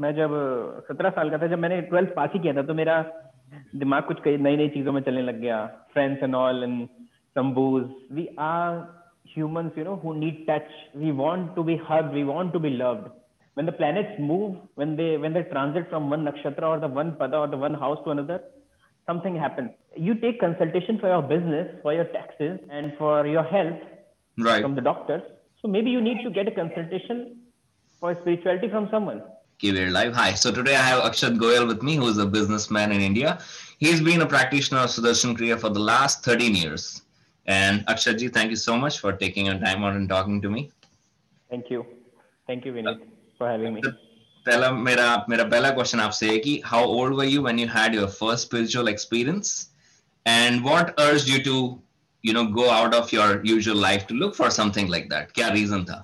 मैं जब सत्रह साल का था जब मैंने ट्वेल्थ पास ही किया था तो मेरा दिमाग कुछ कई नई नई चीज़ों में चलने लग गया friends and all and booze we are humans you know who need touch we want to be hugged we want to be loved when the planets move when they when they transit from one nakshatra or the one pada or the one house to another something happens you take consultation for your business for your taxes and for your health right from the doctors so maybe you need to get a consultation for spirituality from someone we're live. Hi. So today I have Akshat Goyal with me, who is a businessman in India. He's been a practitioner of Sudarshan Kriya for the last 13 years. And Akshat ji, thank you so much for taking your time out and talking to me. thank you thank you vinit for having me पहला मेरा मेरा पहला question आपसे है कि how old were you when you had your first spiritual experience and what urged you to you know go out of your usual life to look for something like that क्या reason था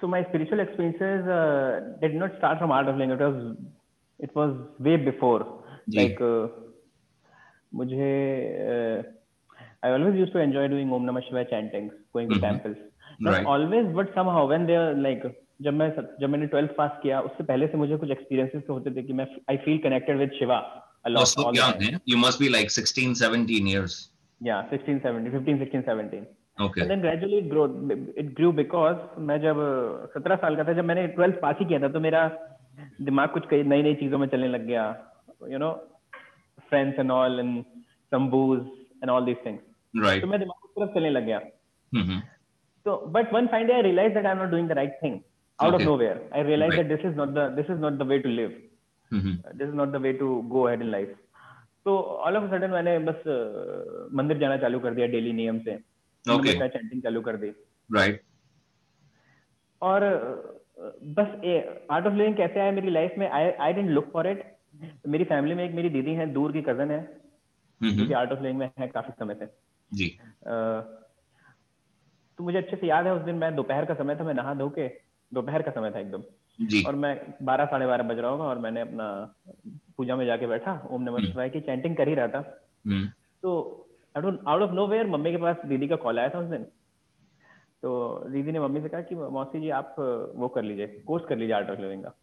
So my spiritual experiences uh, did not start from art of living. It was it was way before. Ji. Like uh, मुझे uh, I always used to enjoy doing Om Namah Shivaya chantings, going to Mhm. temples. Not Right. always, but somehow when they are like जब मैं जब मैंने twelfth pass किया उससे पहले से मुझे कुछ एक्सपीरियंसेस तो होते थे कि मैं I feel connected with Shiva a Oh, lot so all the young, time. eh? You must be like 16, 17 years. Yeah, 16, 17, 15, 16, 17. Okay. Then gradually it grew, it grew because मैं जब सत्रह साल का था जब मैंने ट्वेल्थ पास ही किया था तो मेरा दिमाग कुछ कई नई नई चीज़ों में चलने लग गया you know friends and all and some booze and all these things Right. तो मैं दिमाग उस तरफ़ चलने लग गया hmm तो but one fine I realise that I am not doing the right thing of Okay. Nowhere I realise Right. That this is not the this is not the way to live hmm this is not the way to go ahead in life तो all of sudden मैंने बस मंदिर जाना चालू कर दिया daily नियम से Okay. चैंटिंग चालू कर दी Right. और बस आर्ट ऑफ़ लिविंग कैसे आया मेरी लाइफ में I I didn't look for it मेरी फैमिली में एक मेरी दीदी है दूर की कज़न है जो आर्ट ऑफ़ लिविंग में है काफ़ी समय से जी. अ, तो मुझे अच्छे से याद है उस दिन मैं दोपहर का समय था मैं नहा धो के दोपहर का समय था एकदम जी. और मैं बारह साढ़े बारह बज रहा होगा और मैंने अपना पूजा में जाके बैठा ओम नमः शिवाय की चैंटिंग कर ही रहा था Hmm. तो out of nowhere mummy के पास दीदी का कॉल आया था उस दिन। तो दीदी ने मम्मी से कहा कि मौसी जी आप वो कर लीजिए कोर्स कर लीजिए आर्ट ऑफ़ लिविंग का।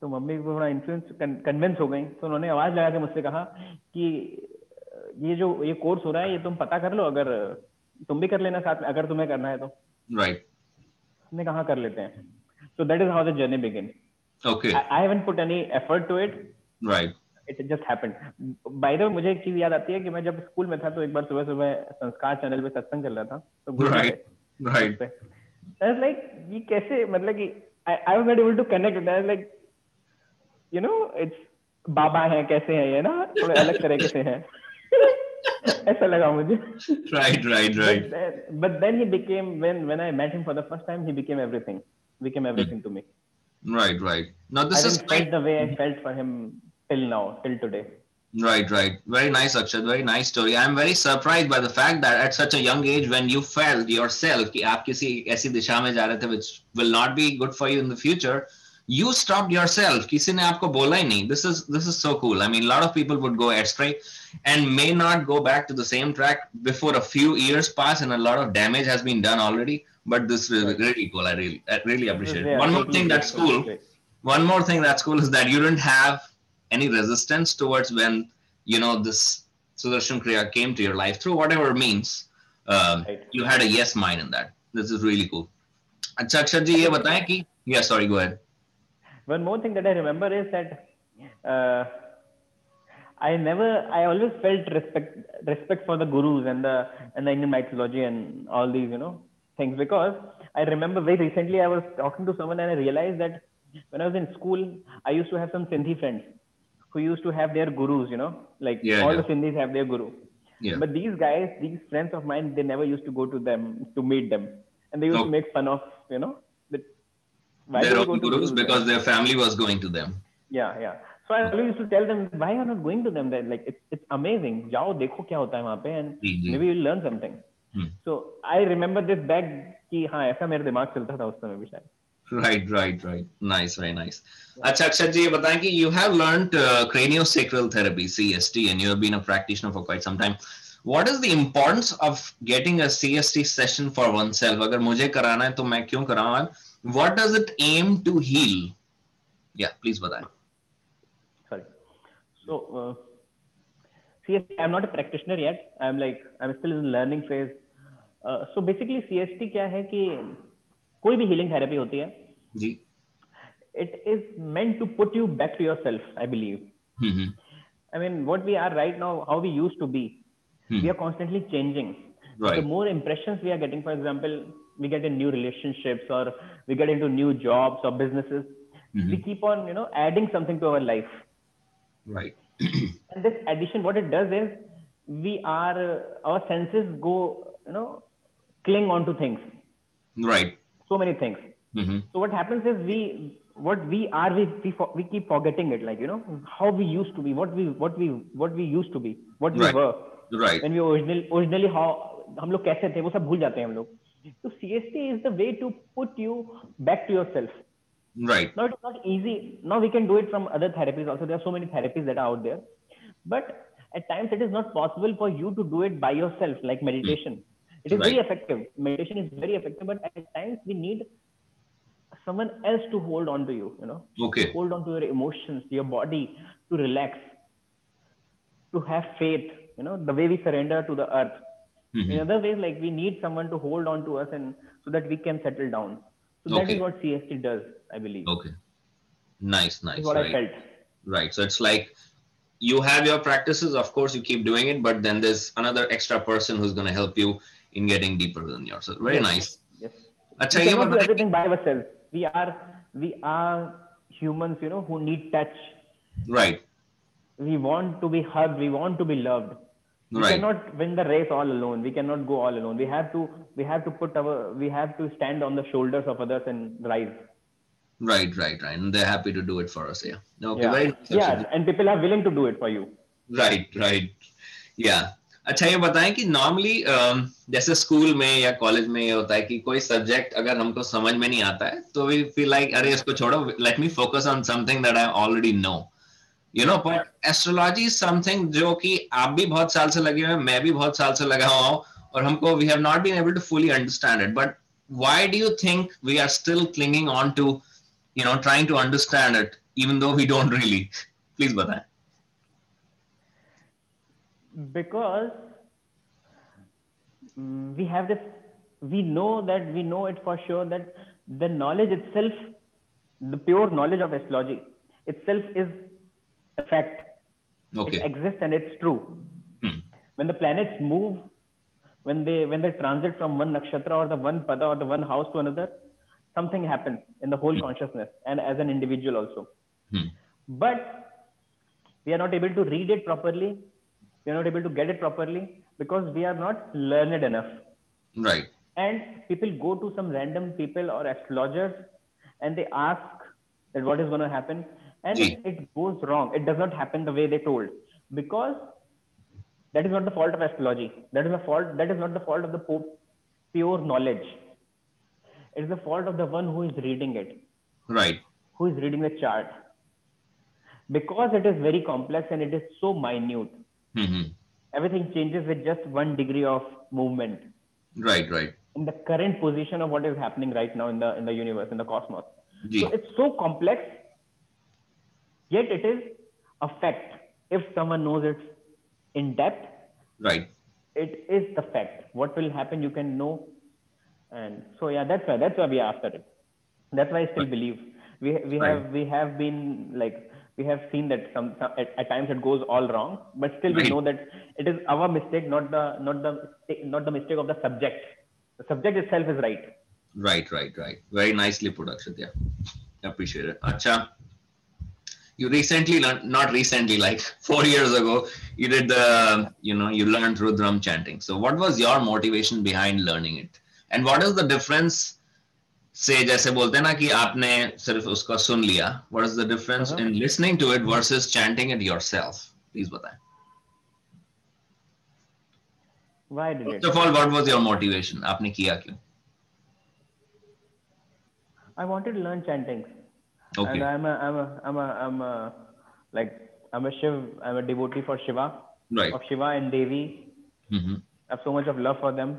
तो मम्मी को थोड़ा इन्फ्लुएंस कन्विंस हो गई। तो उन्होंने आवाज़ लगा के मुझसे कहा कि ये जो ये कोर्स हो रहा है ये तुम पता कर लो अगर तुम भी कर लेना साथ में अगर तुम्हें करना है तो। Right. हमने कहा कर लेते हैं। That is how the journey began Okay. I, I haven't put any effort to it Right. It just happened by the way मुझे एक चीज़ याद आती है कि मैं जब स्कूल में था तो एक बार सुबह सुबह संस्कार चैनल पे सत्संग चल रहा था तो Right. पे लाइक ये कैसे मतलब कि I was not able to connect like you know it's बाबा है कैसे है ये ना थोड़े अलग तरीके से हैं ऐसा लगा मुझे Right. Right. Right. But then he became when when I met him for the first time he became everything became everything to me Right. Right. Now I this is didn't felt the way I felt for him till now till today Right, right. Very nice, Akshat. Very nice story. I'm very surprised by the fact that at such a young age, when you felt yourself कि आप किसी ऐसी दिशा में जा रहे थे which will not be good for you in the future, you stopped yourself. किसी ने आपको बोला ही नहीं. This is this is so cool. I mean, a lot of people would go astray and may not go back to the same track before a few years pass and a lot of damage has been done already. But this is really, really cool. I really, I really appreciate it. Yeah, One more totally thing that's great, cool totally great. one more thing that's cool is that you didn't have any resistance towards when you know this Sudarshan Kriya came to your life through whatever means. Um, right. You had a yes mind in that. This is really cool. अच्छा अक्षत जी ये बताएं कि yeah sorry go ahead. One more thing that I remember is that uh, I never I always felt respect respect for the gurus and the and the Indian mythology and all these you know things because I remember very recently I was talking to someone and I realized that when I was in school I used to have some Sindhi friends who used to have their gurus, you know, like Yeah, all yeah. the Sindhis have their guru. Yeah. But these guys, these friends of mine, they never used to go to them to meet them, and they used No. to make fun of, you know, that why Their do you own go to gurus because their family was going to them. yeah yeah so i always used to tell them why are not going to them that like it's it's amazing जाओ देखो क्या होता है वहाँ पे and ji, ji. maybe you'll learn something Hmm. so i remember this back कि हाँ ऐसा मेरे दिमाग चलता था उस समय भी शायद Right, right, right. Nice, very nice. अच्छा अक्षर जी ये बताएँ कि have learned uh, craniosacral therapy CST and you have been a practitioner for quite some time. What is the importance of getting a CST session for oneself? अगर मुझे कराना है तो मैं क्यों कराऊँगा? what does it aim to heal? Yeah, please बताएँ. Sorry. So, uh, CST, I'm not a practitioner yet. I'm like, I'm still in the learning phase. Uh, so basically CST क्या है कि कोई भी healing therapy होती है. जी. It is meant to put you back to yourself, I believe. Mm-hmm. I mean, what we are right now, how we used to be, Hmm. we are constantly changing. Right. The more impressions we are getting, for example, we get in new relationships or we get into new jobs or businesses. Mhm. We keep on, you know, adding something to our life. Right. And this addition, what it does is we are, uh, our senses go, you know, cling on to things, right. so many things. Mm-hmm. So what happens is we, what we are, we, we, for- we keep forgetting it, like, you know, how we used to be, what we, what we, what we used to be, what we Right. were. Right. when we original originally how हम लोग कैसे थे वो सब भूल जाते हैं हम लोग तो CST is the way to put you back to yourself Right. now it's not easy now we can do it from other therapies also there are so many therapies that are out there but at times it is not possible for you to do it by yourself like meditation it is very effective meditation is very effective but at times we need someone else to hold on to you you know Okay. hold on to your emotions your body to relax to have faith you know the way we surrender to the earth Mhm. in other ways like we need someone to hold on to us and so that we can settle down so that Okay. is what cst does i believe Okay. Nice, nice. what right. i felt Right. So it's like you have your practices, of course, you keep doing it, but then there's another extra person who's going to help you in getting deeper within yourself. Very yes. nice. Yes. Achha, we cannot do everything by ourselves. We are we are humans, you know, who need touch. Right. We want to be hugged. We want to be loved. We right. cannot win the race all alone. We cannot go all alone. We have to we have to put our we have to stand on the shoulders of others and rise. Right, right, right. And they're happy to do it for us. Yeah. Okay. Yeah. Right. yeah. And people are willing to do it for you. Right, right. Yeah. अच्छा ये बताएँ कि normally जैसे school में या college में ये होता है कि कोई सब्जेक्ट अगर हमको समझ में नहीं आता है तो वी फील लाइक अरे, इसको छोड़ो let me focus on something that I already know you know but astrology something जो कि आप भी बहुत साल से लगे हुए हैं, मैं भी बहुत साल से लगा हुआ हूँ, और हमको we have not been able to fully understand it but why do you think we are still clinging on to, you know, trying to understand it, even though we don't really? Please बताएँ. Because mm, we have this we know that we know it for sure that the knowledge itself the pure knowledge of astrology itself is a fact. Okay. it exists and it's true. Hmm. when the planets move when they when they transit from one nakshatra or the one pada or the one house to another something happens in the whole consciousness and as an individual also. Hmm. but we are not able to read it properly we are not able to get it properly because we are not learned enough. Right. And people go to some random people or astrologers and they ask that what is going to happen. And Ji. it goes wrong. It does not happen the way they told. Because that is not the fault of astrology. That is the fault that is not the fault of the pure knowledge. It is the fault of the one who is reading it. Right. Who is reading the chart. Because it is very complex and it is so minute hmm everything changes with just one degree of movement. Right right. In the current position of what is happening right now in the in the universe in the cosmos. So it's so complex yet it is a fact. If someone knows it in depth right. it is the fact. What will happen you can know. And so yeah that's why that's why we are after it. That's why i still believe. We we Right. have we have been like we have seen that some, some at, at times it goes all wrong but still we know that it is our mistake not the not the not the mistake of the subject. The subject itself is right. Right right right. Very nicely put Akshat yeah appreciate it. Acha you recently learned not recently like four years ago you did the you know you learned rudram chanting. So what was your motivation behind learning it? And what is the difference से जैसे बोलते हैं ना कि आपने सिर्फ़ उसको सुन लिया is the difference Uh-huh. in listening to it versus chanting it yourself please बताएँ why did it first of all what was your motivation आपने किया क्यों i wanted to learn chanting okay and i'm a i'm a i'm a i'm a like i'm a shiv i'm a devotee for shiva right of shiva and devi mm-hmm. i have so much of love for them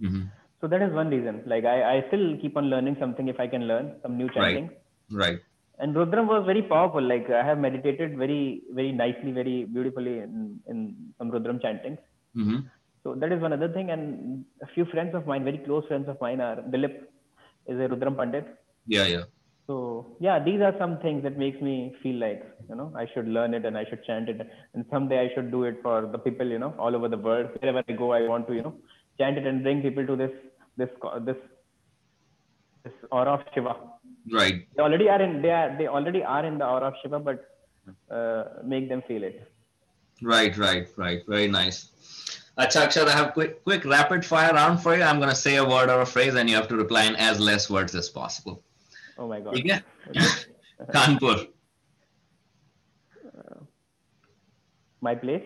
Mm-hmm. So that is one reason. Like i i still keep on learning something if i can learn some new chanting. Right right. And rudram was very powerful. Like i have meditated very very nicely very beautifully in, in some rudram chantings. Mm-hmm. so that is one other thing. And a few friends of mine very close friends of mine are dilip is a rudram pandit. Yeah yeah. So yeah these are some things that makes me feel like you know i should learn it and i should chant it. And someday i should do it for the people you know all over the world. Wherever i go i want to you know chant it and bring people to this this this this aura of Shiva. Right. They already are in they are they already are in the aura of Shiva, but uh, make them feel it. Right, right, right. Very nice. achaksha I have quick, quick rapid fire round for you. I'm going to say a word or a phrase, and you have to reply in as less words as possible. Oh my God. Yeah. Kanpur. Uh, my place.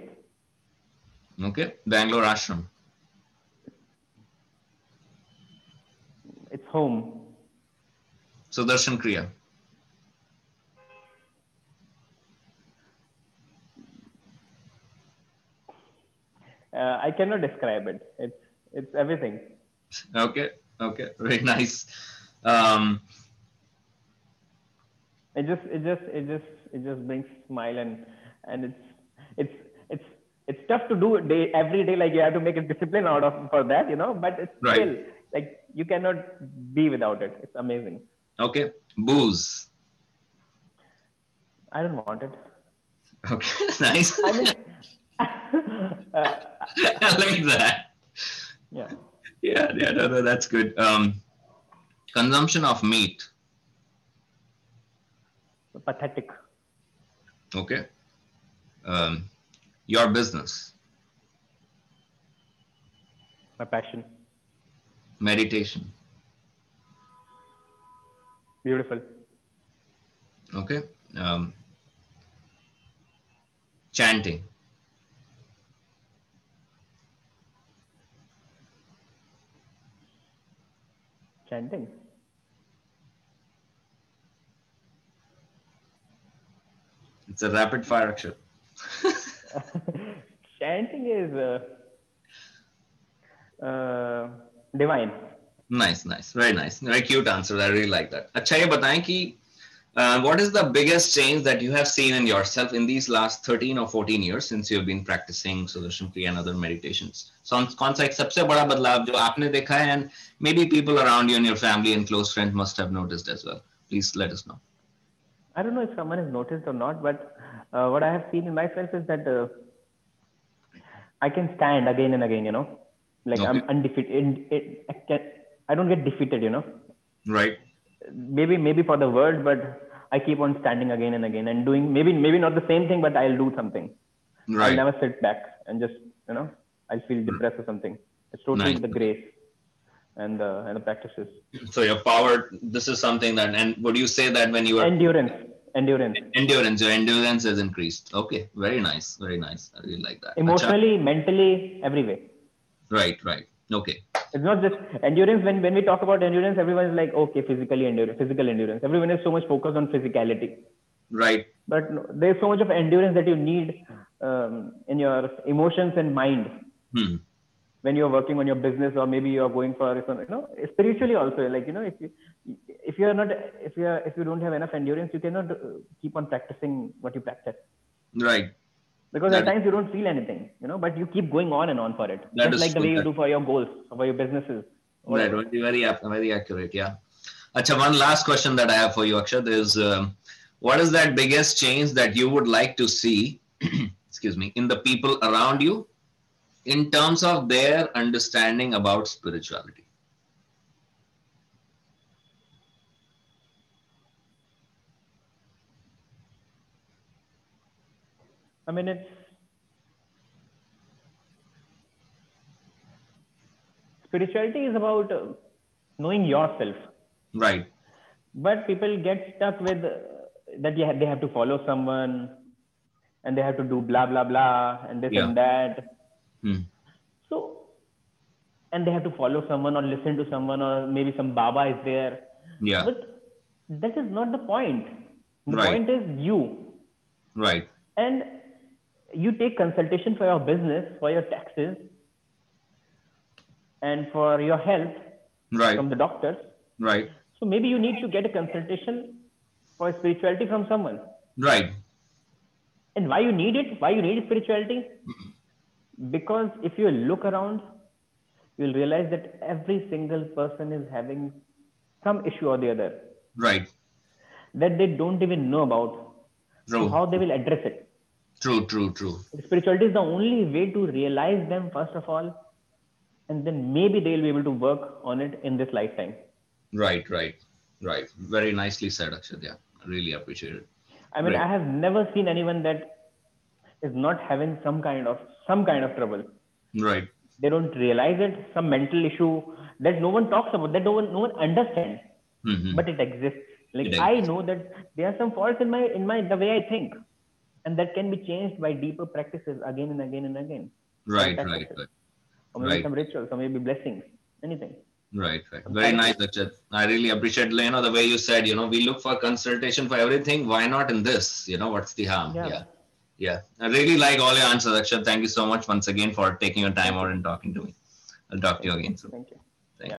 Okay. Bangalore Ashram. It's home. So, Sudarshan Kriya. Uh, i cannot describe it. It's it's everything. Okay okay very nice. Um it just it just it just it just brings smile and and it's it's it's it's tough to do day every day like you have to make a discipline out of for that you know but it's Right. still like you cannot be without it. It's amazing. Okay. Booze. I don't want it. Okay. Nice. I mean uh, I like that. Yeah. Yeah yeah no, no, that's good. Um consumption of meat. Pathetic. Okay. Um your business. My passion meditation. Beautiful. Okay um chanting. Chanting. It's a rapid fire action. Chanting is uh, uh, divine. Nice nice. Very nice. Very cute answer. I really like that. Acha ye bataye ki uh, what is the biggest change that you have seen in yourself in these last 13 or 14 years since you have been practicing Sudarshan kriya and other meditations? So kaun sa ek sabse bada badlav jo aapne dekha hai and maybe people around you and your family and close friends must have noticed as well. Please let us know. I don't know if someone has noticed or not but uh, what i have seen in myself is that uh, i can stand again and again you know. Like okay. I'm undefeated. I, can, I don't get defeated, you know. Right. Maybe maybe for the world, but I keep on standing again and again and doing maybe maybe not the same thing, but I'll do something. Right. I'll never sit back and just you know I'll feel hmm. depressed or something. It's totally nice. the grace and the and the practices. So your power. This is something that and would you say that when you are endurance, endurance, endurance. Your endurance is increased. Okay, very nice, very nice. I really like that. Emotionally, Achha. mentally, every way. Right. Right. Okay. It's not just endurance. When when we talk about endurance, everyone is like, okay, physically endurance, physical endurance. Everyone is so much focused on physicality, Right. but there's so much of endurance that you need um, in your emotions and mind Hmm. when you're working on your business or maybe you're going for you know spiritually also. Like you know, if you if you're not if you are if you don't have enough endurance, you cannot uh, keep on practicing what you practice Right. Because That- at times you don't feel anything, you know, but you keep going on and on for it. That Just is like the way you do for your goals for your businesses. Right. Very, very, very accurate. Yeah. Acha, one last question that I have for you, Akshat, is um, what is that biggest change that you would like to see, excuse me, in the people around you in terms of their understanding about spirituality? I mean, it's spirituality is about uh, knowing yourself, Right. but people get stuck with uh, that have, they have to follow someone and they have to do blah blah blah and this Yeah. and that. Hmm. So, and they have to follow someone or listen to someone or maybe some Baba is there. Yeah. But that is not the point. The Right. point is you. Right. and you take consultation for your business for your taxes and for your health right from the doctors. right So maybe you need to get a consultation for spirituality from someone. right And why you need it? Why you need spirituality? Because if you look around, you'll realize that every single person is having some issue or the other right that they don't even know about. So how they will address it. True true true Spirituality is the only way to realize them first of all, and then maybe they'll be able to work on it in this lifetime. right right right very nicely said akshat yeah really appreciate it I mean, Right. I have never seen anyone that is not having some kind of some kind of trouble. right They don't realize it, some mental issue that no one talks about, that no one no one understands, Mhm. but it exists. Like It I know that there are some faults in my in my the way I think, and that can be changed by deeper practices again and again and again. right right right Or maybe Right. some rituals, or maybe blessings, anything. Right, right. Very nice, Akshat. I really appreciate you know the way you said. You know, we look for consultation for everything. Why not in this? You know, what's the harm? Yeah. Yeah, yeah. I really like all your answers, Akshat. Thank you so much once again for taking your time out and talking to me. I'll talk to you again soon. Thank you.